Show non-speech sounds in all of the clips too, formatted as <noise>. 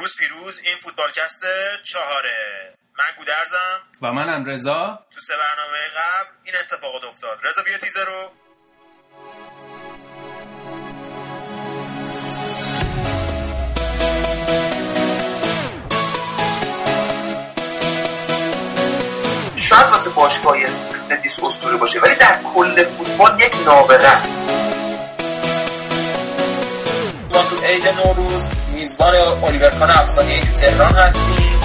نوروز پیروز این فوتبالکست چهاره. من گودرزم. و منم رضا. تو سه برنامه قبل این اتفاقات افتاد. رضا بیا تیزر رو. شاید واسه باشگاه اسطوره باشه ولی در کل فوتبال یک نابغه است. عید نوروز میزبان الیور کان افسانه تو تهران هستیم.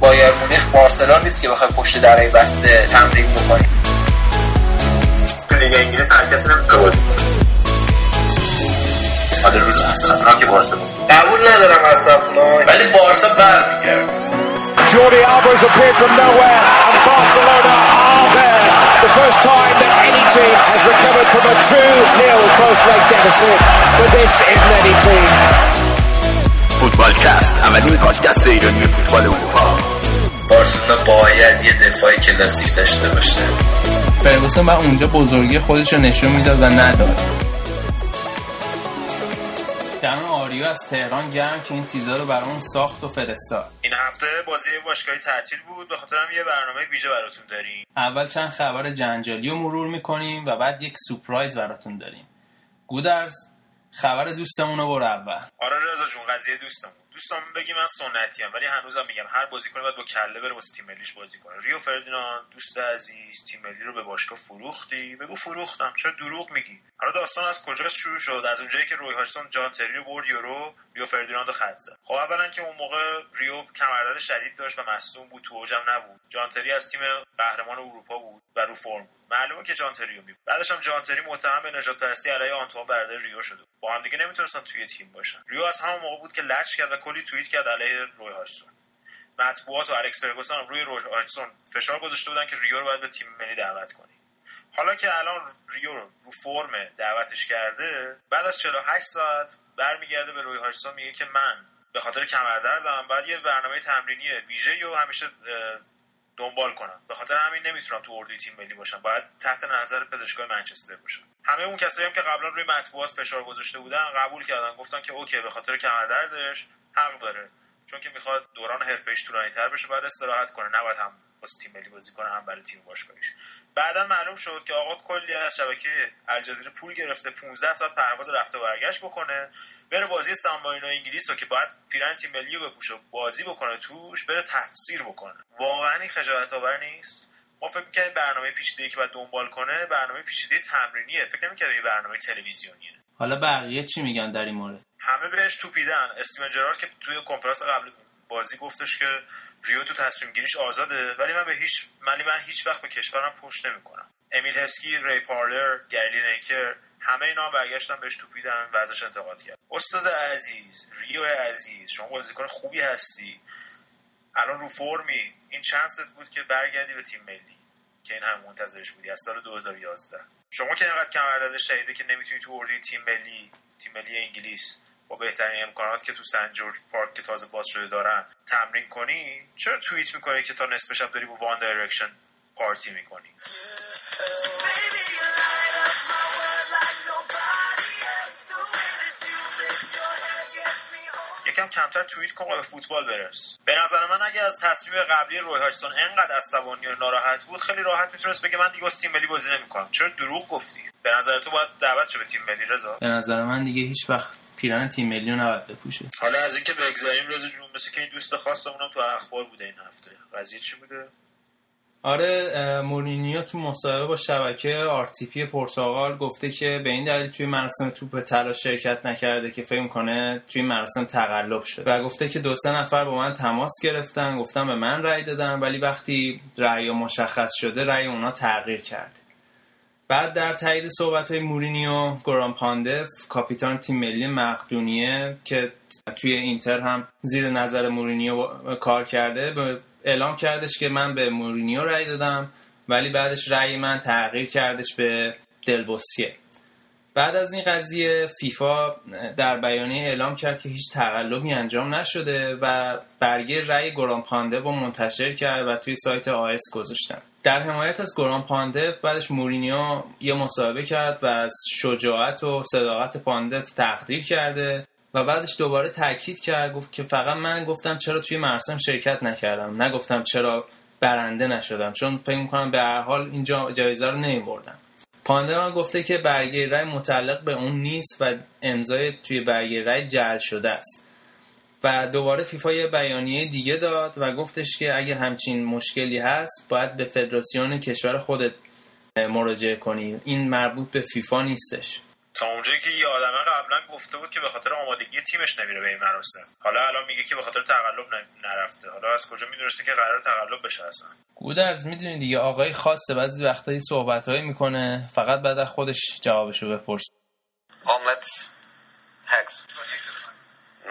بایر مونیخ بارسلون نیست که بخوای پشت درای بسته تمرین بکنیم. تو لیگ انگلیس هر کسی نمی‌تونه بازی کنه. روز اصلا که بارسلون. قبول ندارم اصلا ولی بارسا برمیگرد Jordi Alba's appeared from nowhere, and Barcelona are there. The first time that any team has recovered from a 2-0 post-leg deficit, but this isn't any team. فوتبالکست اولین پادکست ایرانی فوتبال اروپا بارسلونا باید یه دفاع کلاسیک داشته باشه. فرگوسن و اونجا بزرگی خودش رو نشون می‌داد و نداد. از تهران گرم که این تیزا رو برامون ساخت و فرستاد. این هفته بازی باشگاهی تعطیل بود. به خاطر هم یه برنامه ویژه براتون داریم. اول چند خبر جنجالی رو مرور می‌کنیم و بعد یک surprise براتون داریم. گودرز خبر دوستمون رو برو اول. آره رضا جون قضیه دوستمون دوستان بگی من سنتی ام ولی هنوزم میگم هر بازیکن باید با کله بره واسه تیم ملیش بازی کنه. ریو فردیناند دوست عزیز تیم ملی رو به باشگاه فروختی. بگو فروختم. چرا دروغ میگی؟ حالا داستان از کجا شروع شد؟ از اونجایی که روی هاچسون جان تری رو برد یورو ریو فردیناند خط زد. خب اولا که اون موقع ریو کمردرد شدید داشت و مصدوم بود تو اوجم نبود. جان تری از تیم قهرمان اروپا بود و رو فرم بود. معلومه که جان تری رو می بعدش هم جان تری متهم به نجات پرستی علیه آنتوان برادر ریو شده با هم دیگه نمی‌تونستن توی تیم باشن. ریو از همون موقع بود که لچ کرد و کلی توییت کرد علیه روی هاچسون مطبوعات و الکس فرگوسن روی روی هاچسون فشار گذاشته بودن که ریو رو باید به تیم ملی دعوت کنی حالا که الان ریو رو فرم دعوتش کرده بعد از 48 ساعت برمیگرده به روی هاچسون میگه که من به خاطر کمردردم بعد یه برنامه تمرینی ویژه رو همیشه دنبال کنم. به خاطر همین نمی‌تونم تو اردوی تیم ملی باشم. باید تحت نظر پزشکای منچستر باشم. همه اون کسایی هم که قبلا روی مطبوعات فشار گذاشته بودن قبول کردن. گفتن که اوکی به خاطر کمردردش حق داره. چون که می‌خواد دوران حرفه‌ایش طولانی تر بشه بعد استراحت کنه. نباید هم واسه تیم ملی بازی کنه هم برای تیم باشگاهیش. بعدا معلوم شد که آقا کلی از شبکه الجزیره پول گرفته 15 ساعت پرواز رفته و برگشت بکنه. بره بازی سامباینو انگلیس رو که باید پیرن تیم ملی رو بپوشه بازی بکنه توش بره تفسیر بکنه. واقعا این خجالت آور نیست. ما فکر می‌کردیم برنامه پیچیده‌ای که باید دنبال کنه برنامه پیچیده تمرینیه. فکر نمی‌کردیم برنامه تلویزیونیه. حالا بقیه چی میگن در این مورد؟ همه بهش توپیدن. استیون جرارد که توی کنفرانس قبل بازی گفتش که ریو تو تصمیم گیریش آزاده ولی من به هیچ ولی من هیچ وقت به کشورم پشت نمی‌کنم. امیل هسکی ری پارلر گری نیکر همه اینا برگشتن بهش توپیدن و ازش انتقاد کرد. استاد عزیز ریو عزیز شما بازیکن خوبی هستی. الان رو فرمی. این chance ت بود که برگردی به تیم ملی که این هم منتظرش بودی. از سال 2011 شما که اینقدر کمردرد شدیده که نمی‌تونی تو اردوی تیم ملی تیم ملی انگلیس با بهترین امکانات که تو St George's Park که تازه باز شده دارن تمرین کنی چرا توییت می‌کنی که تا نصف شب داری با One Direction پارتی می‌کنی؟ یکم کمتر توییت کن به فوتبال برس. به نظر من اگه از تصمیم قبلی روی هاچسون انقدر عصبانی و ناراحت بود خیلی راحت می‌تونست بگه من دیگه واسه تیم ملی بازی نمی‌کنم. چرا دروغ گفتی؟ به نظر تو باید دعوت شه به تیم ملی رضا. به نظر من دیگه هیچ وقت پیرن تیم ملی نباید بپوشه. حالا از اینکه بگذریم رضا جون مثل که این دوست خاصمون تو اخبار بوده این هفته. قضیه چی بوده؟ آره مورینیو تو مصاحبه با شبکه RTP پرتغال گفته که به این دلیل توی مراسم توپ طلا شرکت نکرده که فکر کنه توی مراسم تقلب شد و گفته که دو سه نفر با من تماس گرفتن گفتن به من رأی دادن ولی وقتی رأی مشخص شده رأی اونا تغییر کرده. بعد در تایید صحبت های مورینیو گوران پاندف کاپیتان تیم ملی مقدونیه که توی اینتر هم زیر نظر مورینیو کار کرده اعلام کردش که من به مورینیو رأی دادم ولی بعدش رأی من تغییر کردش به دلبوسکه بعد از این قضیه فیفا در بیانیه اعلام کرد که هیچ تقلبی انجام نشده و برگه رأی گران پاندفو منتشر کرد و توی سایت آیس گذاشتن. در حمایت از گران پاندف بعدش مورینیو یه مصاحبه کرد و از شجاعت و صداقت پاندف تقدیر کرده و بعدش دوباره تاکید کرد گفت که فقط من گفتم چرا توی مراسم شرکت نکردم. نگفتم چرا برنده نشدم چون فکر می‌کنم به هر حال اینجا جایزه رو نمیبردم پاندران گفته که برگه رای متعلق به اون نیست و امضای توی برگه رای جعل شده است. و دوباره فیفا یه بیانیه دیگه داد و گفتش که اگه همچین مشکلی هست باید به فدراسیون کشور خودت مراجعه کنی. این مربوط به فیفا نیستش. تا اونجایی که یه آدمه قبلا گفته بود که به خاطر آمادگی تیمش نمیره به این مراسم. حالا الان میگه که به خاطر تقلب نرفته. حالا از کجا می‌دونسته که قرار تقلب بشه اصلا؟ گودرز می‌دونی دیگه آقای خاصه بعضی وقتایی صحبتهایی می‌کنه فقط بعد از خودش جوابشو بپرس Omelets, hex.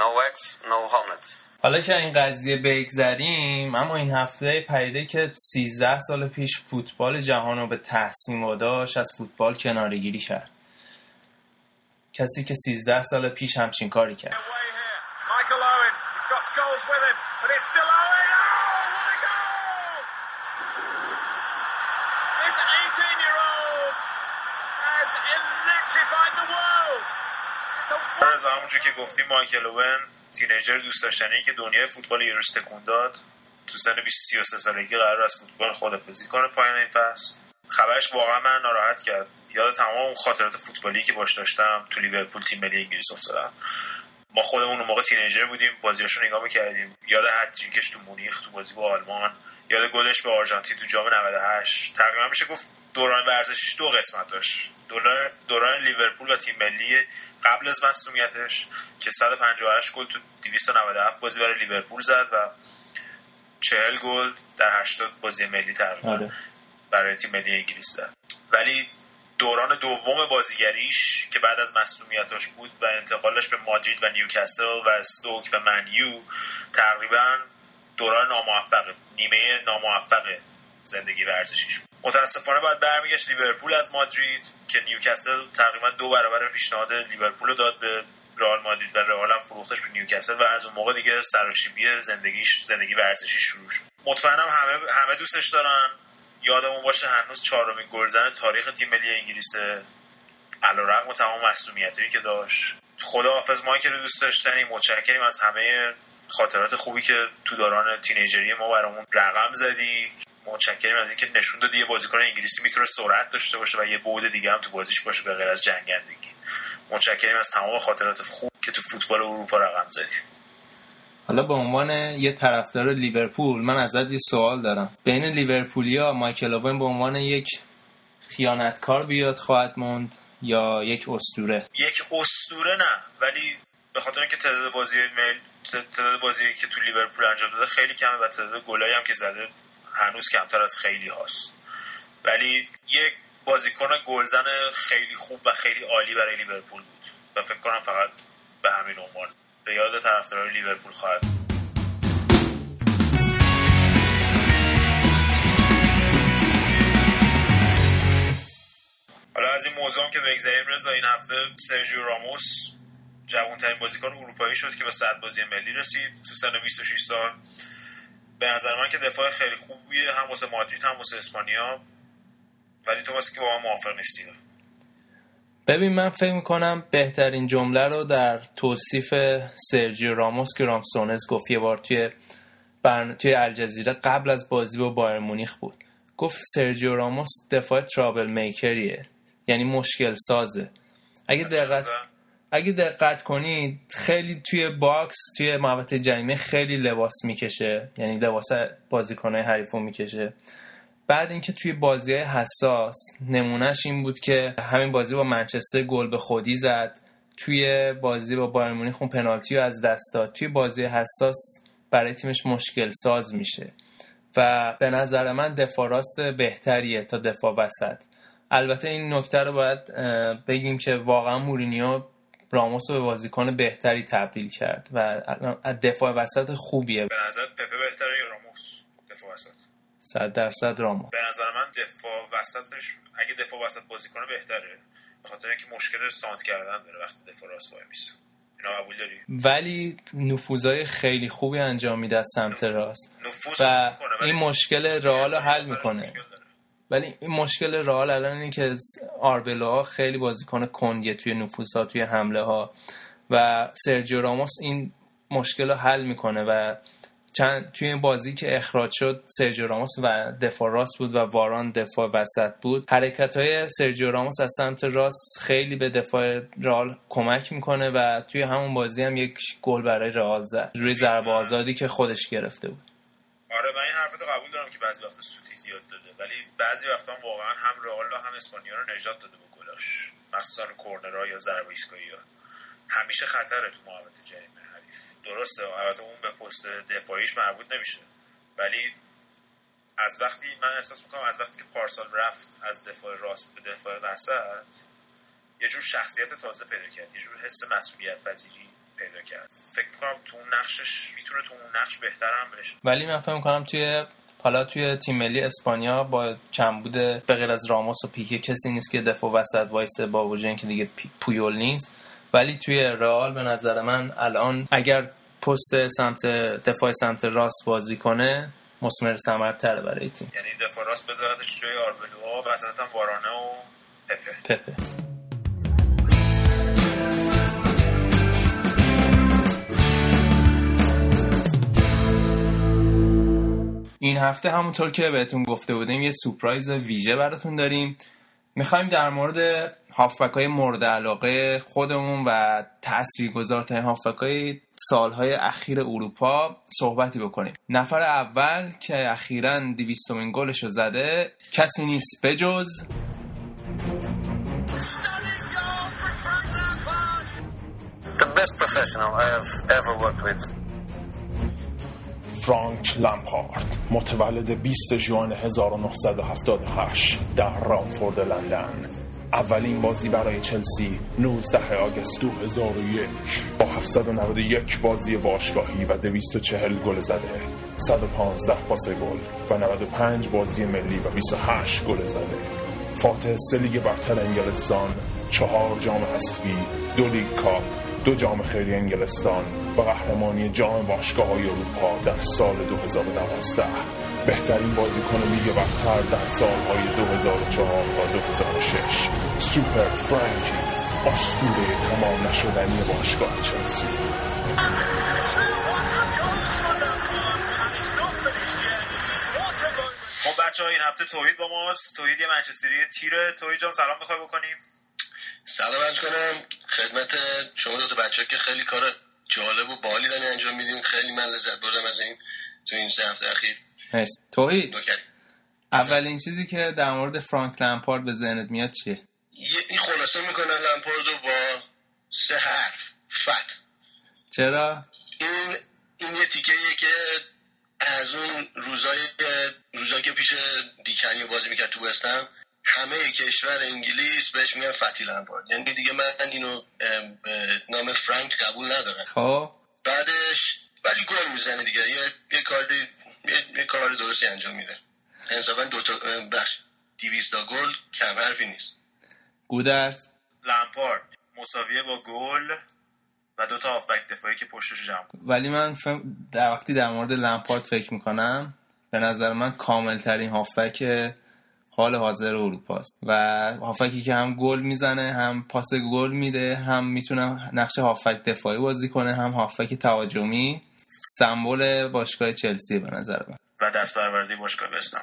No eggs, no omelets. حالا که این قضیه بگذریم اما این هفته پیده که 13 سال پیش فوتبال جهان رو به تحسین واداش از فوتبال کنارگیری کرد. کسی که 13 سال پیش همچین کاری کرد. Oh, what a goal! This 18-year-old has electrified the world. It's a از همونجور که گفتیم مایکل اوون تینیجر دوست داشتنی که دنیای فوتبال یه روز تکون داد تو سن 33 سالگی قرار از فوتبال خدافزی کنه پایان این فصل خبرش واقعا من ناراحت کرد یاد تمام اون خاطرات فوتبالی که باش داشتم تو لیورپول تیم ملی انگلیس افتادم. ما خودمون اون موقع تینیجر بودیم بازیاشو نگاه می‌کردیم. یاد هتریکش تو مونیخ تو بازی با آلمان. یاد گلش به آرژانتین تو جام 98 تقریبا میشه گفت دوران ورزشیش دو قسمت داشت. دوران دوران لیورپول و تیم ملی قبل از مصونیتش که 158 گل تو 297 بازی برای لیورپول زد و 40 گل در 80 بازی ملی تقریبا آره. برای تیم ملی انگلیس زد. ولی دوران دوم بازیگریش که بعد از مصدومیتاش بود و انتقالش به مادرید و نیوکاسل و استوک و Man U تقریبا دوران ناموفق نیمه ناموفق زندگی ورزشیش متاسفانه باید برمیگشت لیورپول از مادرید که نیوکاسل تقریبا دو برابر پیشنهاد لیورپول داد به رئال مادرید و رئال هم فروختش به نیوکاسل و از اون موقع دیگه سراشیبی زندگیش زندگی ورزشی شروع شد. مطمئنم همه همه دوستش دارن. یادمون باشه هنوز چهارمین گلزن تاریخ تیم ملی انگلیسه علیرغم تمام مسئولیتایی که داشت. خداحافظ مایکل رو دوست داشتنی متشکریم از همه خاطرات خوبی که تو دوران تینیجری ما برامون رقم زدی. متشکریم از اینکه نشون دادی یه بازیکن انگلیسی می‌تونه سرعت داشته باشه و یه بعد دیگه هم تو بازیش باشه به غیر از جنگندگی. متشکریم از تمام خاطرات خوب که تو فوتبال اروپا رقم زدی. حالا به عنوان یه طرفدار لیورپول من ازت یه سوال دارم. بین لیورپولیا مایکل اوون به عنوان یک خیانتکار بیاد خواهد موند یا یک استوره یک استوره نه ولی به خاطر اینکه تعداد بازی تعداد بازی که تو لیورپول انجام داده خیلی کمه و تعداد گلایی هم که زده هنوز کمتر از خیلی هاست. ولی یک بازیکن گلزن خیلی خوب و خیلی عالی برای لیورپول بود. و فکر کنم فقط به همین عنوان. به یاد طرفداران لیورپول خواهد. حالا از این موضوع که بگذاریم رضا این هفته سرجیو راموس جوانترین بازیکن اروپایی شد که به صد بازی ملی رسید. تو سن 26 سال. به نظر من که دفاع خیلی خوبیه هم واسه مادرید هم واسه اسپانیا. ولی تو واسه که با من موافق نیستی. ببین من فکر می‌کنم بهترین جمله رو در توصیف سرجیو راموس که رامسونز گفت یه بار توی برن... توی الجزیره قبل از بازی با بایر مونیخ بود. گفت سرجیو راموس دفاع troublemaker یه یعنی مشکل سازه. اگه دقت اگه دقت کنید خیلی توی box توی محوطه جریمه خیلی لباس می‌کشه یعنی لباس بازیکنهای حریفو می‌کشه. بعد اینکه توی بازی حساس نمونهش این بود که همین بازی با منچستر گل به خودی زد. توی بازی با بایرن مونیخ اون پنالتی رو از دست داد. توی بازی حساس برای تیمش مشکل ساز میشه و به نظر من دفاع راست بهتریه تا دفاع وسط. البته این نکته رو باید بگیم که واقعا مورینیو راموس رو به بازیکن بهتری تبدیل کرد و دفاع وسط خوبیه. به نظر پپه بهتره یا راموس دفاع وسط صد درصد راموس به نظر من دفاع وسطش اگه دفاع وسط بازی کنه بهتره. به خاطر اینکه مشکل سانت کردن داره وقتی دفاع راست وای ولی نفوذای خیلی خوبی انجام میده از سمت راست. نفوذ و این مشکل رئال رو حل می‌کنه. ولی این مشکل رئال الان اینه که آربلوها خیلی بازیکن کندیه توی نفوذها توی حمله ها و سرجیو راموس این مشکل رو حل می‌کنه و چند توی این بازی که اخراج شد سرجیو راموس و دفاع راست بود و واران دفاع وسط بود. حرکت های سرجیو راموس از سمت راست خیلی به دفاع رئال کمک می‌کنه و توی همون بازی هم یک گل برای رئال زد. روی ضربه آزادی که خودش گرفته بود. آره من این حرفتو قبول دارم که بعضی وقتا سوتی زیاد داده ولی بعضی وقتا هم واقعا هم رئال و هم اسپانیا رو نجات داده با گلاش. مثلا کورنرها یا ضربه ایستگاهی همیشه خطره تو محوطه جریمه. درسته البته اون به پست دفاعیش مربوط نمیشه. ولی از وقتی من احساس می‌کنم از وقتی که پارسال رفت از دفاع راست به دفاع وسط یه جور شخصیت تازه پیدا کرد یه جور حس مسئولیت پذیری پیدا کرد. فکر می‌کنم تو اون نقشش می‌تونه تو اون نقش بهتر هم بشه. ولی من فکر می‌کنم توی حالا توی تیم ملی اسپانیا با کمبود به غیر از راموس و پیکه کسی نیست که دفاع وسط وایسه با وجود اینکه دیگه پویول نیست. ولی توی رئال به نظر من الان اگر پست سمت دفاع سمت راست بازی کنه مسمر ثمرتره برای تیم. یعنی دفاع راست بذارتش جای آربلو و وسط هم وارانه و پپه. پپه. این هفته همونطور که بهتون گفته بودیم یه سورپرایز ویژه براتون داریم. می‌خوایم در مورد هافبک های مورد علاقه خودمون و تاثیرگذارترین هافبک های سالهای اخیر اروپا صحبتی بکنیم نفر اول که اخیرا دیویستومین گلش رو زده کسی نیست بجز The best professional I have ever worked with. فرانک لمپارد متولد 20 ژوئن 1978 در رامفورد لندن اولین بازی برای چلسی 19 آگوست 2001 با 791 بازی باشگاهی و 240 گل زده. 115 پاس گل و 95 بازی ملی و 28 گل زده. فاتح سه لیگ برتر انگلستان چهار جام حذفی دو League Cup دو جام خیریه انگلستان و قهرمانی جام باشگاه های اروپا در سال 2012 بهترین بازیکن لیگ برتر در سالهای 2004 و 2006 Super Frankie اسطوره تمام نشدنی باشگاه چلسی. خب بچه ها این هفته توحید با ماست. توحید یه منچستری تیره. توحید جان سلام می‌خوای بکنیم؟ سلام کنم. خدمت شما دو تا بچه که خیلی کار جالب و بالی دارین انجام میدین. خیلی من لذت بردم از این تو این سه هفته اخیر. مرسی. توحید. اولین چیزی که در مورد فرانک لمپارد به ذهنت میاد چیه؟ یه این خلاصه می‌کنن لمپاردو با سه حرف. فت. چرا؟ این این یه تیکه که از اون روزای روزایی که پیش دیکنی بازی می‌کرد تو وستم همه کشور انگلیس بهش میگن فتی لمپارد یعنی دیگه من اینو نام فرانک قبول ندارم. خب. بعدش ولی گل می‌زنه دیگه. یه, یه کاری یه, یه کار درستی انجام میده. انصافا دوتا ام، بخش. دیویستا گل کم حرفی نیست. گودرز لمپارد مساویه با گل و دو تا هافبک دفاعی که پشتش جمع ولی من فهم- در وقتی در مورد لمپارد فکر می‌کنم به نظر من کامل ترین هافبک حال حاضر اروپاست. و هافکی که هم گل می‌زنه هم پاس گل میده هم می‌تونه نقش هافک دفاعی بازی کنه هم هافک تهاجمی سمبل باشگاه چلسی به نظر من. و دست برورده باشگاه بستم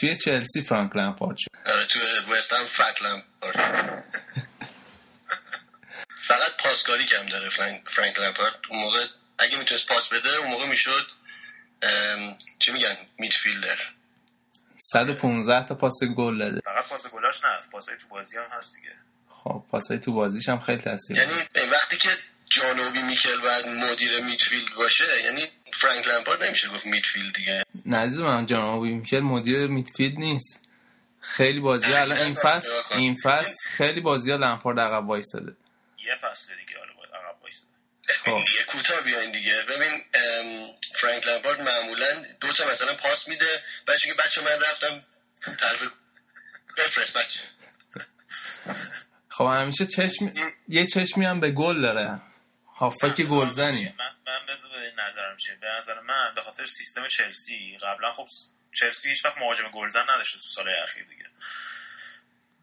توی چلسی فرانک لمپارد شد. آره تو وستم فت لمپارد <laughs> فقط پاسکاری کم داره فرانک, فرانک لمپارد. اون موقع اگه می‌تونست پاس بده اون موقع می‌شد چی میگن؟ midfielder. 115 تا پاس گل داده. فقط پاس گلاش نه پاسای تو بازی هم هست دیگه. خب پاسای تو بازیش هم خیلی تاثیر یعنی. وقتی که جان اوبی میکل باید مدیر midfield باشه یعنی فرانک لمپارد نمیشه گفت midfield دیگه. نه عزیز من جان اوبی میکل مدیر midfield نیست. خیلی بازی الان این فصل این فصل خیلی بازی ها لمپارد عقب وایساده یه فصل دیگه. وایسه خب. یه کوتاه بیاین دیگه. ببین فرانک لمپارد معمولا دو تا مثلا پاس میده. بچه که بچه من رفتم بفرست بچه. خب همیشه چشم یه چشمی هم به گل داره. هافک گلزنیه. من من بذار این نظرم چیه. به نظر من به خاطر سیستم چلسی قبلا خب چلسی هیچ وقت مهاجم گلزن نداشته تو سال اخیر دیگه.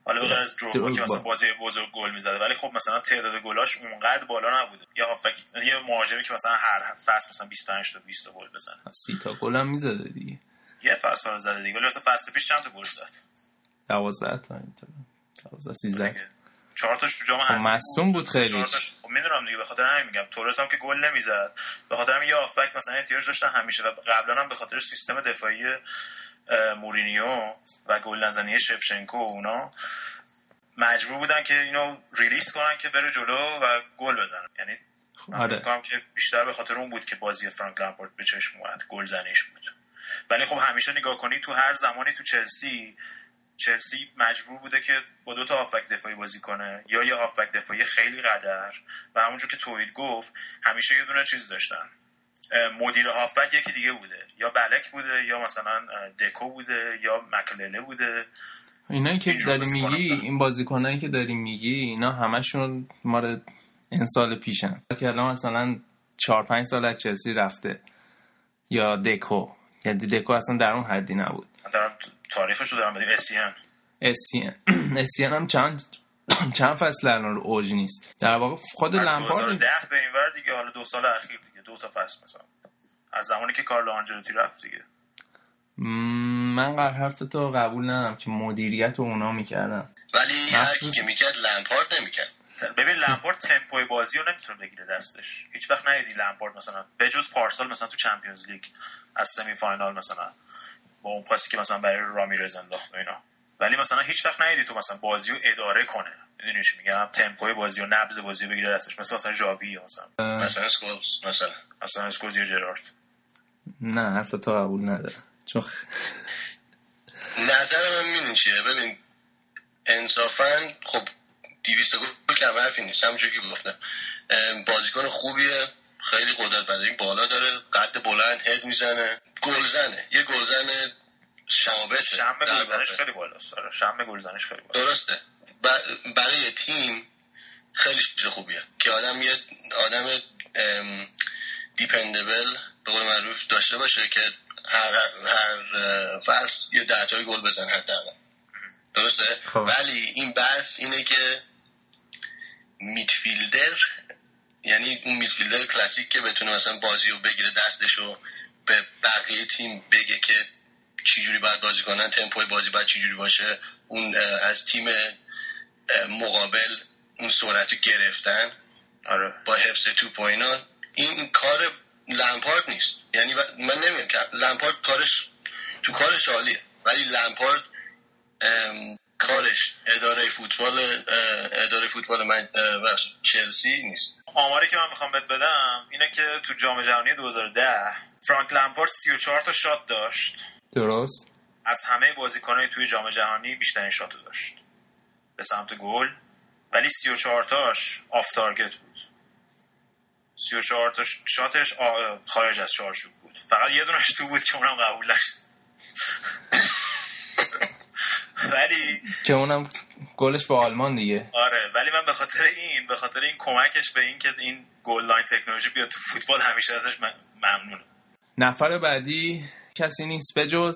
حالا بغیر از دروگبا که مثلا بازی بزرگ گل می‌زده ولی خب مثلا تعداد گلاش اونقدر بالا نبوده. یا هافک یه مهاجمی که مثلا هر فصل مثلا 25 تا 20 تا گل بزنه. سی تا گل هم می‌زده دیگه. یه فصل رو زده دیگه ولی مثلا فصل پیش چند تا گل زد؟ 12 تا اینطور. 12 13 چهار تاش تو جام خب مصدوم بود خیلی خب می‌دونم دیگه به خاطر همین میگم. تورس هم که گل نمی‌زد. به خاطر همین یه آفک مثلا احتیاج داشتن همیشه و قبلا هم به خاطر سیستم دفاعی مورینیو و گل نزنی شوچنکو و اونا مجبور بودن که اینو release کنن که بره جلو و گل بزنن. یعنی فکر کنم که بیشتر به خاطر اون بود که بازی فرانک لامپارد به چشم اومد گل زنیش بود. ولی خب همیشه نگاه کنی تو هر زمانی تو چلسی چلسی مجبور بوده که با دو تا هافبک دفاعی بازی کنه یا یه هافبک دفاعی خیلی قدر و همونجور که توحید گفت همیشه یه دونه چیز داشتن. مدیر هافبک یکی دیگه بوده. یا بلک بوده یا مثلا دکو بوده یا مکلله بوده. اینایی که داری میگی این بازیکنایی که داری میگی اینا همشون مال این سال پیشن. که الان مثلا چهار پنج سال از چلسی رفته. یا دکو. یعنی دکو اصلا در اون حدی نبود. دارم تاریخش رو دارم بدیم اسیان اسیان اسیان هم چند چند فصل الان رو اوج نیست. در واقع خود لامپارد ده به این ور دیگه حالا دو سال اخیر دو تا فصل مثلا. از زمانی که کارلو آنجلوتی رفت دیگه. من قرار حرف تو قبول ندارم که مدیریت رو اونا می‌کردن. ولی هر که می‌کرد لمپارد نمی‌کرد. ببین لمپارد تمپوی بازی رو نمی‌تونه بگیره دستش. هیچ وقت ندیدی لمپارد مثلا بجز پارسال مثلا تو Champions League از semi final مثلا با اون پاسی که مثلا برای رامیرز انداخت و اینا. ولی مثلا هیچ وقت ندیدی تو مثلا بازی رو اداره کنه. می‌دونی چی میگم؟ تمپوی بازی و نبض بازی رو بگیره دستش مثلا مثلا ژاوی مثلا مثلا اسکولز مثلا. مثلا اسکولز یا جرارد. نه حرف تو قبول نداره چون نظر من می‌دونی چیه ببین انصافا خب 200 گل کم حرفی نیست همونجور که گفتم. بازیکن خوبیه خیلی قدرت بدنی بالا داره قد بلند هد می‌زنه. گلزنه. یه گلزن ثابت شم گلزنش خیلی بالاست. داره شم گلزنش خیلی بالاست. درسته. برای تیم خیلی چیز خوبیه که آدم یه آدم دیپندبل به قول معروف داشته باشه که هر هر فصل یه ده گل بزن حداقل درسته خب. ولی این بحث اینه که میدفیلدر یعنی اون میدفیلدر کلاسیک که بتونه مثلا بازی رو بگیره دستش و به بقیه تیم بگه که چجوری باید بازی کنن تمپوی بازی باید چجوری باشه اون از تیم مقابل اون سرعت گرفتن آره. با حفظ توپ و اینا این کار لمپارد نیست. یعنی من نمیگم که لمپارد کارش تو کارش عالیه ولی لمپارد کارش اداره فوتبال اداره فوتبال من چلسی نیست. آماری که من می‌خوام بهت بدم اینه که تو جام جهانی 2010 فرانک لمپارد 34 تا شات داشت. درست. از همه بازیکنای توی جام جهانی بیشترین shot داشت. به سمت گل ولی 34 تاش off target بود. 34 تا شاتش خارج از چارچوب بود. فقط یه دونش تو بود که اونم قبول نشد. <laughs> ولی که اونم گلش با آلمان دیگه. آره ولی من به خاطر این به خاطر این کمکش به این که این goal line technology بیاد تو فوتبال همیشه ازش ممنونم. نفر بعدی کسی نیست بجز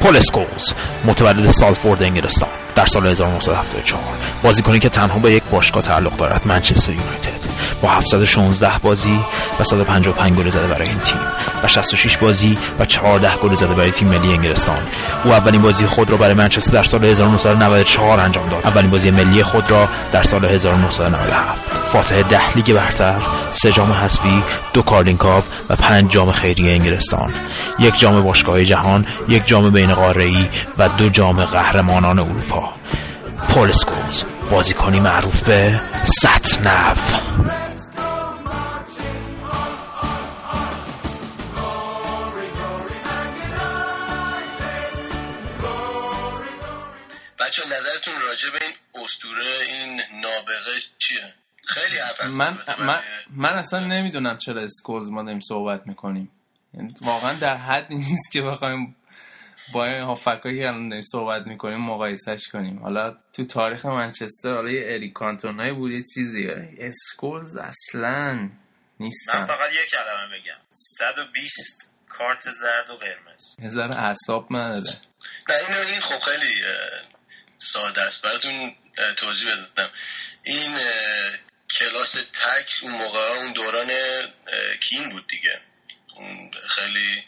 پول اسکولز متولد سالفورد انگلستان در سال 1974 بازیکنی که تنها به یک باشگاه تعلق دارد منچستر یونایتد. با 716 بازی و 155 گل زده برای این تیم و 66 بازی و 14 گل زده برای تیم ملی انگلستان. او اولین بازی خود را برای منچستر در سال 1994 انجام داد. اولین بازی ملی خود را در سال 1997 فاتح ده. لیگ برتر. سه جام حذفی دو Carling Cup و پنج جام خیریه انگلستان. یک جام باشگاه جهان یک جام بین قاره‌ای و دو جام قهرمانان اروپا. پل اسکولز بازیکنی معروف به ست من, من, اصلا نمی‌دونم چرا اسکولز ما داریم صحبت می‌کنیم. یعنی واقعا در حدی نیست که بخوایم با این هافبکایی که الان داریم صحبت می‌کنیم مقایسهش کنیم. حالا تو تاریخ منچستر حالا یه اریک کانتونایی بود یه چیزی. اسکولز اصلا نیستن. من فقط یک کلمه بگم. 120 کارت زرد و قرمز. هزار اعصاب نداره. نه اینو این خب خیلی ساده است. براتون توضیح بدم. این کلاس تک اون موقع اون دوران کین بود دیگه. اون خیلی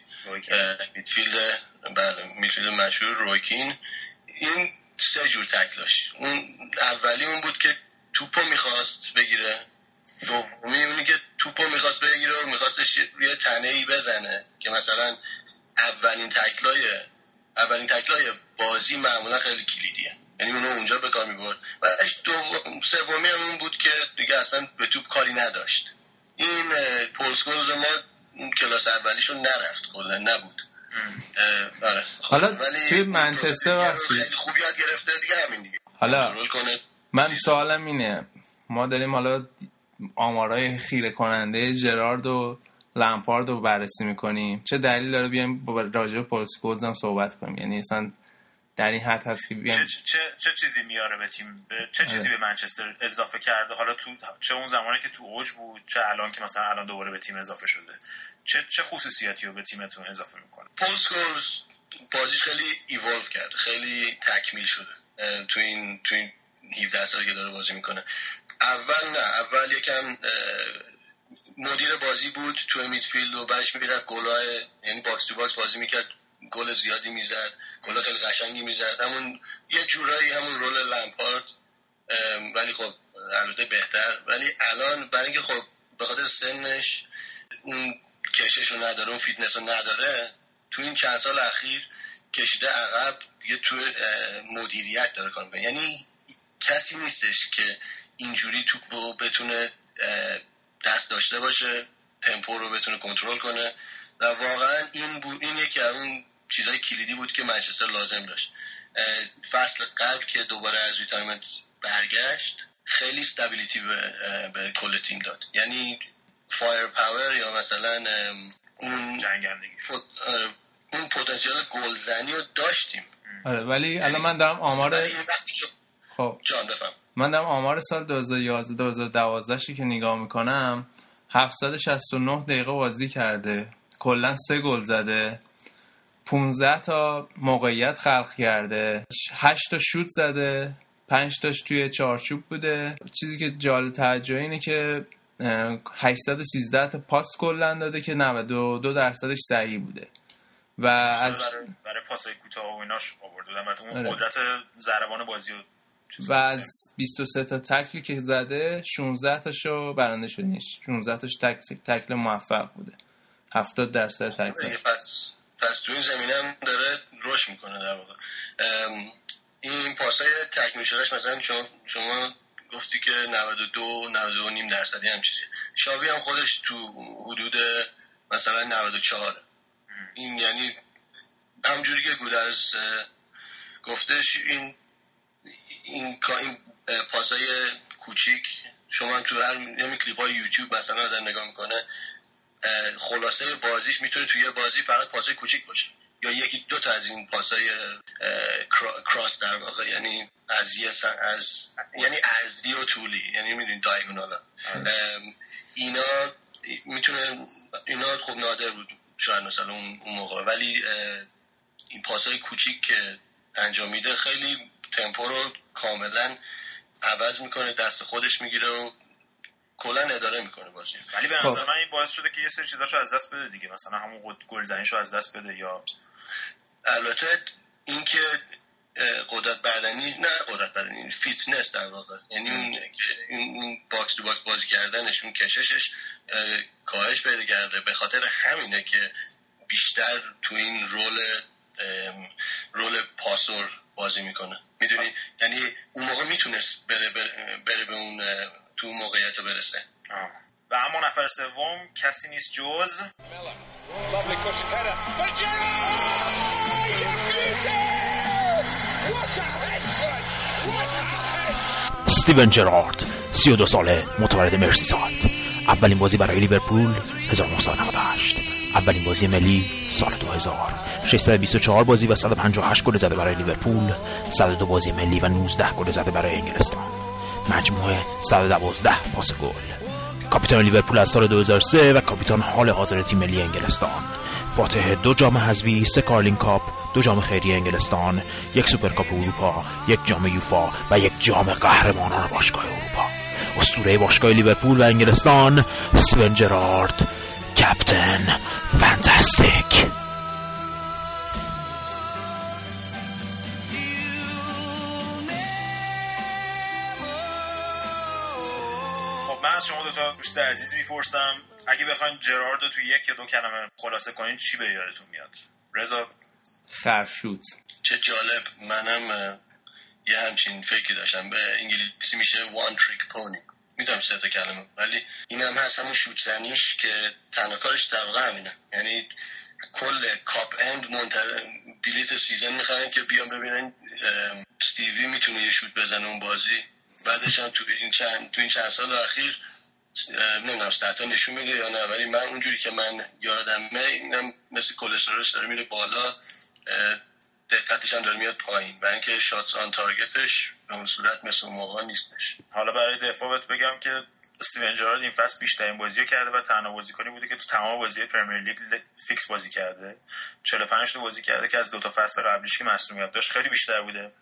میدفیلد بله میدفیلد مشهور رویکین این سه جور تک داشت. اون اولی اون بود که توپو می‌خواست بگیره. دومی اونی که توپو می‌خواست بگیره و میخواستش روی تنه ای بزنه که مثلا اولین تکلای اولین تکلای بازی معمولا خیلی کلیدیه. یعنی اونو اونجا به کار می‌برد. و سومی هم اون بود که دیگه اصلا به توپ کاری نداشت. این پولسکوز ما اون کلاس اولیشون نرفت. کلا نبود. آره. حالا توی منچستر خوب یاد گرفته دیگه همین دیگه. حالا من سوالم اینه. ما داریم حالا آمارای خیره کننده جرارد و لمپارد رو بررسی می‌کنیم. چه دلیل داره بیایم راجع به پولسکوز هم صحبت کنیم؟ یعنی اصلا در این حد هست که چه, چه, چه چیزی میاره به تیم؟ به چه چیزی به منچستر اضافه کرده؟ حالا تو چه اون زمانی که تو اوج بود چه الان که مثلا الان دوباره به تیم اضافه شده. چه چه خصوصیاتی رو به تیمتون اضافه می‌کنه؟ پولسکوز بازیش خیلی ایوالو کرده خیلی تکمیل شده تو این تو این 17 سال که داره بازی می‌کنه. اول نه اول یکم مدیر بازی بود تو midfield و بعدش می‌رفت گلای یعنی box to box بازی می‌کرد. گل زیادی می‌زد گل خیلی قشنگی می‌زد. همون یه جورایی همون role لمپارد ولی خب البته بهتر. ولی الان برای اینکه خب به خاطر سنش اون کشش رو نداره اون فیتنس رو نداره تو این چند سال اخیر کشیده عقب یه تو مدیریت داره کار یعنی کسی نیستش که اینجوری توپ بتونه دست داشته باشه تمپو رو بتونه کنترل کنه. و واقعا این بود این یکی از اون چیزای کلیدی بود که منچستر لازم داشت. فصل قبل که دوباره از retirement برگشت خیلی stability به, به کل تیم داد. یعنی fire power یا مثلا اون جنگندگی. اون پتانسیل گلزنی رو داشتیم. آره ولی الان من دارم آمار خب. جان بفهم. من دارم آمار سال 2011 2012 که نگاه می‌کنم 769 دقیقه بازی کرده. کلا سه گل زده. 15 تا موقعیت خلق کرده. 8 تا شوت زده. 5 تاش توی چارچوب بوده. چیزی که جالب توجه اینه که 813 تا پاس کلا داده که 92 درصدش صحیح بوده. و از برای پاسای کوتاه و ایناش آورده اون قدرت ضربان بازی و از 23 تا تکلی که زده 16 تاشو برنده نیست 16 تاش تک تکل موفق بوده. 70 درصد تکل. پس پس تو این زمینه هم داره رشد می‌کنه در واقع. این پاسای تکمیل شدهش مثلا شما شما گفتی که 92 92 نیم درصدی هم چیزی شاوی هم خودش تو حدود مثلا 94 این یعنی همجوری که گودرز گفتش این این این پاسای کوچیک شما تو هر یعنی کلیپ های یوتیوب مثلا آدم نگاه می‌کنه خلاصه بازیش می‌تونه توی بازی فقط پاسای کوچیک باشه. یا یکی دو تا از این پاسای کراس در واقع. یعنی از از یعنی ارزی و طولی. یعنی می‌دونی دایگونالا. اینا می‌تونه اینا خب نادر بود شاید مثلا اون موقع. ولی این پاسای کوچیک که انجام میده خیلی تمپو رو کاملا عوض می‌کنه دست خودش می‌گیره و کلا اداره می‌کنه بازی. ولی به نظر من این باعث شده که یه سری چیزاشو از دست بده دیگه. مثلا همون گلزنیشو از دست بده یا البته اینکه قدرت بدنی نه قدرت بدنی فیتنس در واقع. یعنی اون این box to box بازی کردنش اون کششش کاهش پیدا کرده. به خاطر همینه که بیشتر تو این role role passer بازی می‌کنه. می‌دونی؟ یعنی اون موقع می‌تونست بره, بره, بره به اون تو موقعیت برسه. و اما نفر سوم کسی نیست جز ستیون جرارد 32 ساله متولد مرسیساید اولین بازی برای لیورپول 1998 اولین بازی ملی سال 2000 624 بازی و 158 گل زده برای لیورپول. 102 بازی ملی و 19 گل زده برای انگلستان. مجموعه 112 پاس گل. کاپیتان لیورپول از سال 2003 و کاپیتان حال حاضر تیم ملی انگلستان. فاتح دو جام حذفی سه Carling Cup دو جام خیریه انگلستان یک سوپرکاپ اروپا یک جام یوفا و یک جام قهرمانان باشگاه اروپا. اسطوره باشگاه لیورپول و انگلستان استیون جرارد Captain Fantastic. دوست عزیز می‌پرسم اگه بخواین جرارد رو تو یک یا دو کلمه خلاصه کنین چی به یادتون میاد؟ رضا؟ فرشوت. چه جالب. منم یه همچین فکری داشتم. به انگلیسی میشه one trick pony. می‌دونم سه تا کلمه ولی این هم هست همون شوت زنیش که تنها کارش در واقع همینه. یعنی کل Kop End منتظر بلیت season می‌خرن که بیان ببینن استیوی می‌تونه یه شوت بزنه اون بازی. بعدش هم تو این چند تو این چند سال اخیر نمی‌دونم stat ا نشون میده یا نه ولی من اونجوری که من یادمه اینم مثل کلسترولش داره میره بالا دقتش هم داره میاد پایین و اینکه shots on target ش به اون صورت مثل اون موقع نیستش. حالا برای دفاع بگم که استیون جرارد این فصل بیشترین بازی کرده و تنها بازیکنی بوده که تو تمام بازی Premier League فیکس بازی کرده. 45 تا بازی کرده که از دو تا فصل قبلیش که مصدومیت داشت خیلی بیشتر بوده.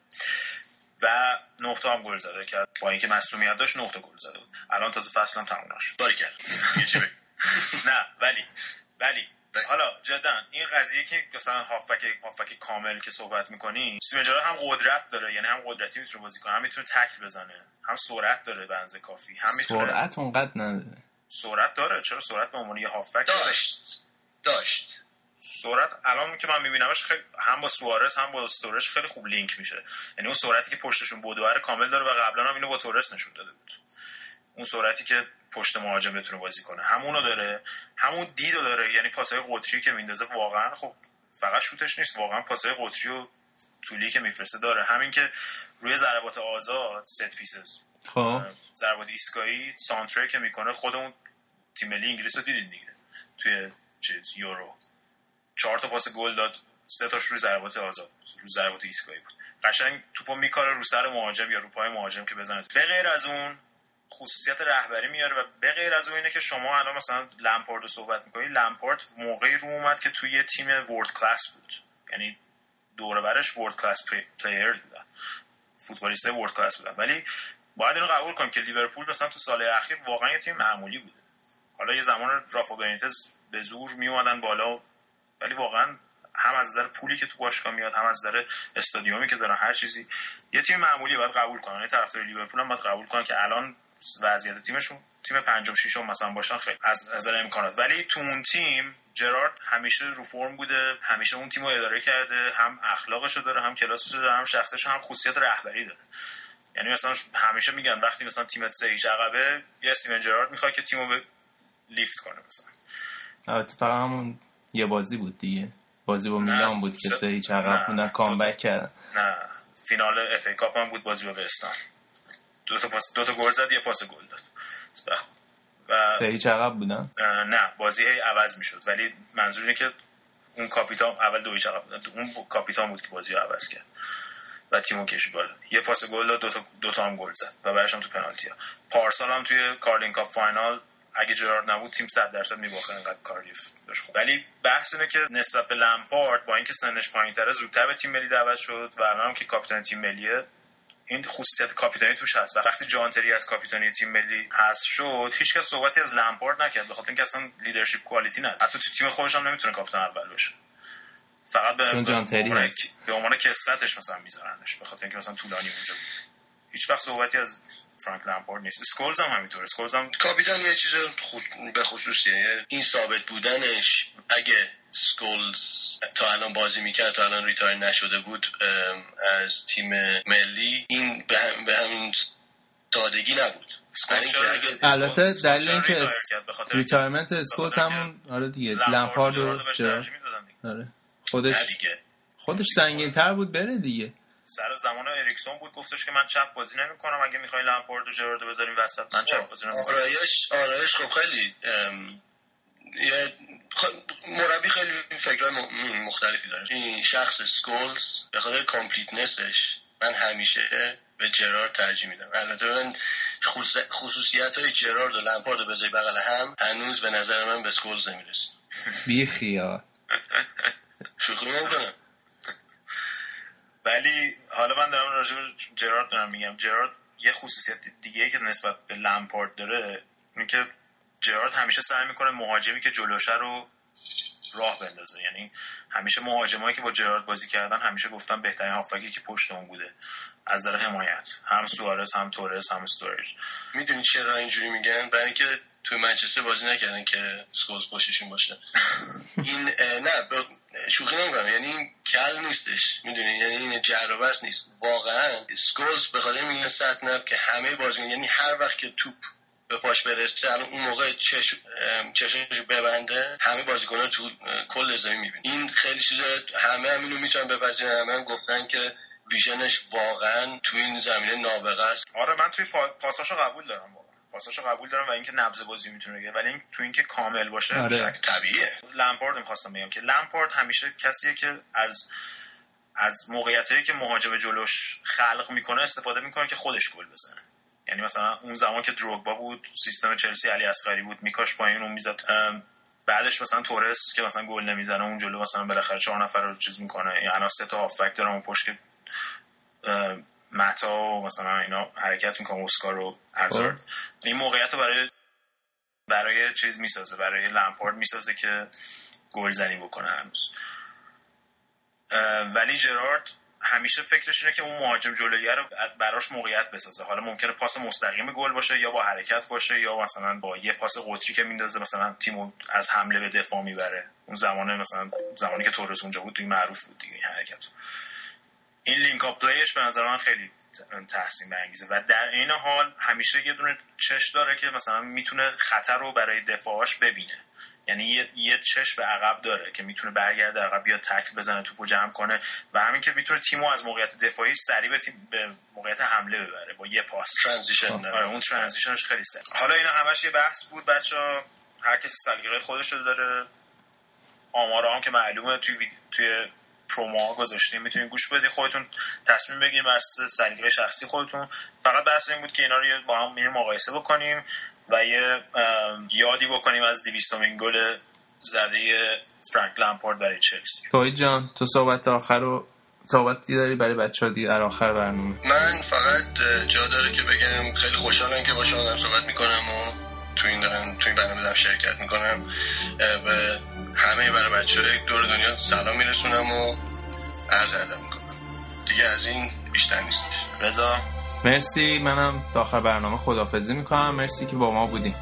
و 9 تا هم گل زده که با اینکه مصدومیت داشت 9 تا گل زده بود. الان تازه فصل هم تموم نشد. باری کرد. <laughs> نه ولی ولی. حالا جدا این قضیه که مثلا هافک هافک کامل که صحبت می‌کنی سیمجارا هم قدرت داره. یعنی هم قدرتی می‌تونه بازی کنه هم می‌تونه تکل بزنه هم سرعت داره اندازه کافی هم می‌تونه سرعت اونقدر نداره. سرعت داره. چرا سرعت به عنوان یه هافبک داشت. داشت. سرعت الان که من میبینمش خیلی هم با سوارز هم با استورش خیلی خوب لینک میشه. یعنی اون سرعتی که پشتشون بودوار کامل داره و قبلا هم اینو با تورس نشون داده بود. اون سرعتی که پشت مهاجم بتونه بازی کنه. همونو داره. همون دیدو داره. یعنی پاسای قطری که میندازه واقعا خب فقط شوتش نیست. واقعا پاسای قطری و طولی که میفرسته داره. همین که روی ضربات آزاد ست پیسز خب. ضربات ایستگاهی سانتری که می‌کنه. خود اون تیم ملی انگلیس رو دیدید دیگه. توی چیز یورو. چهار تا پاس گل داد. سه تاش روی ضربات آزاد روی ضربات ایستگاهی بود. قشنگ توپو میکاره رو سر مهاجم یا رو پای مهاجم که بزنه. به غیر از اون خصوصیت رهبری میاره و به غیر از اون اینه که شما الان مثلا لمپارد رو صحبت می‌کنی لمپارد موقعی رو اومد که توی تیم world class بود. یعنی دور و برش world class players بودن. فوتبالیست world class بودن. ولی باید اینو قبول کنیم که لیورپول مثلا تو سال اخیر واقعا یه تیم معمولی بوده. حالا یه زمان رافا بنیتز به زور می اومدن بالا ولی واقعا هم از نظر پولی که تو باشگاه میاد هم از نظر استادیومی که دارن هر چیزی. یه تیم معمولی باید قبول کنن یعنی طرفدار لیورپول هم باید قبول کنن که الان وضعیت تیمشون تیم پنجم ششم مثلا باشن خیلی از نظر امکانات. ولی تو اون تیم جرارد همیشه رو فرم بوده همیشه اون تیم رو اداره کرده هم اخلاقش رو داره هم کلاسش رو داره هم شخصش هم خصوصیت رهبری داره. یعنی مثلا همیشه میگن وقتی مثلا تیمت سه هیچ عقبه یه استیون جرارد می‌خواد که تیمو به lift کنه مثلا. البته همون یه بازی بود دیگه. بازی با میلان بود که سه هیچ عقب بودن comeback کردن. نه فینال FA Cup هم بود بازی با وستهام دو تا پاس دو تا گل زد یه پاس گل داد. و سه هیچ عقب بودن؟ نه بازی هی عوض می‌شد. ولی منظور اینه که اون کاپیتان اول دو هیچ عقب بودن. اون کاپیتان بود که بازی رو عوض کرد. و تیمو کشید بالا. یه پاس گل داد دو تا دو تا هم گل زد. و هم تو پنالتی ها پارسال هم توی Carling Cup final اگه جرارد نبود تیم 100 درصد میباخت انقدر کاردیف داشت. خوب ولی بحث اینه که نسبت به لمپارد با اینکه سنش پایینتره زودتر به تیم ملی دعوت شد و الان هم که کاپیتان تیم ملیه این خصوصیت کاپیتانی توش هست. و وقتی جان تری از کاپیتانی تیم ملی حذف شد هیچ صحبتی از لمپارد نکرد به خاطر اینکه اصلا leadership quality نداره حتی تو تیم خودش هم نمی‌تونه کاپیتان اول بشه فقط به چون به عنوان- کسفتش مثلا میذارنش به خاطر اینکه مثلا طولانی اونجا. هیچ وقت صحبتی از فرانک لمپارد نیست. اسکولز هم همینطوره. اسکولز هم کاپیتان یه چیز خص... به خصوصیه. یعنی این ثابت بودنش اگه سکولز تا الان بازی می‌کرد تا الان retire نشده بود از تیم ملی این به, هم... به همین سادگی نبود. البته دلیل اینکه retirement اسکولز همون آره دیگه لمپارد و و جرارد بهش جرارد. ترجیح می‌دادن دیگه. آره. خودش خودش سنگین تر بود بره دیگه. سر زمان اریکسون بود گفتش که من چپ بازی نمی‌کنم اگه می‌خوای لمپارد و جرارد بذاریم وسط من چپ بازی نمی‌کنم. آرایش آرایش خب خیلی یه خ- مربی خیلی فکرهای م- مختلفی داره. این شخص سکولز به خاطر completeness ش من همیشه به جرارد ترجیح میدم. البته من خصوصیت های جرارد و لمپارد به بغل هم هنوز به نظر من به سکولز نمی‌رسه. بی خیال شوخی نمی‌کنم. ولی حالا من دارم راجع به جرارد دارم میگم. جرارد یه خصوصیت دیگه که نسبت به لمپارد داره اینه که جرارد همیشه سعی می‌کنه مهاجمی که جلوشه رو راه بندازه. یعنی همیشه مهاجمایی که با جرارد بازی کردن همیشه گفتن بهترین هافکی که پشت اون بوده. از نظر حمایت. هم سوارز هم تورس هم استورج می‌دونی چرا اینجوری میگن؟ برای اینکه توی منچستر بازی نکردن که سکولز پشتشون باشه. <laughs> این نه شوخی نمی‌کنم. یعنی این کل نیستش. می‌دونی؟ یعنی این نیست. واقعا سکولز به خاطر میگن سطنف که همه بازیکن یعنی هر وقت که توپ به پاش برسه الان اون موقع چش چشش ببنده همه بازیکن‌ها تو کل زمین می‌بینی این خیلی چیزا همه هم اینو می‌تونن بپذیرن. همه هم گفتن که ویژنش واقعا تو این زمینه نابغه است. آره من توی پاساشو قبول دارم. پاساشو قبول دارم و اینکه نبض بازی می‌تونه بگیره. ولی این تو اینکه کامل باشه آره. شک طبیعیه. لمپارد می‌خواستم بگم که لمپارد همیشه کسیه که از از موقعیتی که مهاجم جلوش خلق می‌کنه استفاده می‌کنه که خودش گل بزنه. یعنی مثلا اون زمان که دروگبا بود سیستم چلسی علی اصغری بود میکاش پایین اون می‌زد. بعدش مثلا تورس که مثلا گل نمی‌زنه اون جلو مثلا بالاخره چهار نفر رو چیز می‌کنه. یعنی سه تا هافبک داره اون پشت که متا و مثلا اینا حرکت می‌کنه اسکار و ازارد. این موقعیت رو برای برای چیز می‌سازه برای لمپارد می‌سازه که گلزنی بکنه هنوز. ولی جرارد همیشه فکرش اینه که اون مهاجم جلویه رو براش موقعیت بسازه. حالا ممکنه پاس مستقیم گل باشه یا با حرکت باشه یا مثلا با یه پاس قطری که میندازه مثلا تیم از حمله به دفاع می‌بره. اون زمانه مثلا زمانی که تورس اونجا بود معروف بود دیگه این حرکت. این link-up play ش به نظر من خیلی تحسین برانگیزه. و در این حال همیشه یه دونه چش داره که مثلا می‌تونه خطر رو برای دفاعش ببینه. یعنی یه, یه چش به عقب داره که می‌تونه برگرده عقب بیاد تکل بزنه توپو جمع کنه و همین که می‌تونه تیمو از موقعیت دفاعی سریع به, تیم به موقعیت حمله ببره با یه پاس. transition آره اون transition ش خیلی سریع. حالا اینا همش یه بحث بود بچه هر کسی سلیقه خودش رو داره. آمارا هم که معلومه توی توی پرومو گذاشتیم می‌تونید گوش بدید خودتون تصمیم بگیرید بر سلیقه شخصی خودتون. فقط بحث این بود که اینا رو با هم مقایسه بکنیم و یه یادی بکنیم از دیویستومین گل زده فرانک لامپورد برای چلسی. توی جان تو صحبت آخر رو صحبتی داری برای بچه ها در آخر برنامه. من فقط جا داره که بگم خیلی خوشحالم که با شما صحبت می‌کنم و تو این دارم تو این برنامه دارم شرکت می‌کنم. به همه برای بچه های دور دنیا سلام میرسونم و عرض ادب می‌کنم. دیگه از این بیشتر نیستش. رضا. مرسی. منم تا آخر برنامه خدافزی می‌کنم. مرسی که با ما بودیم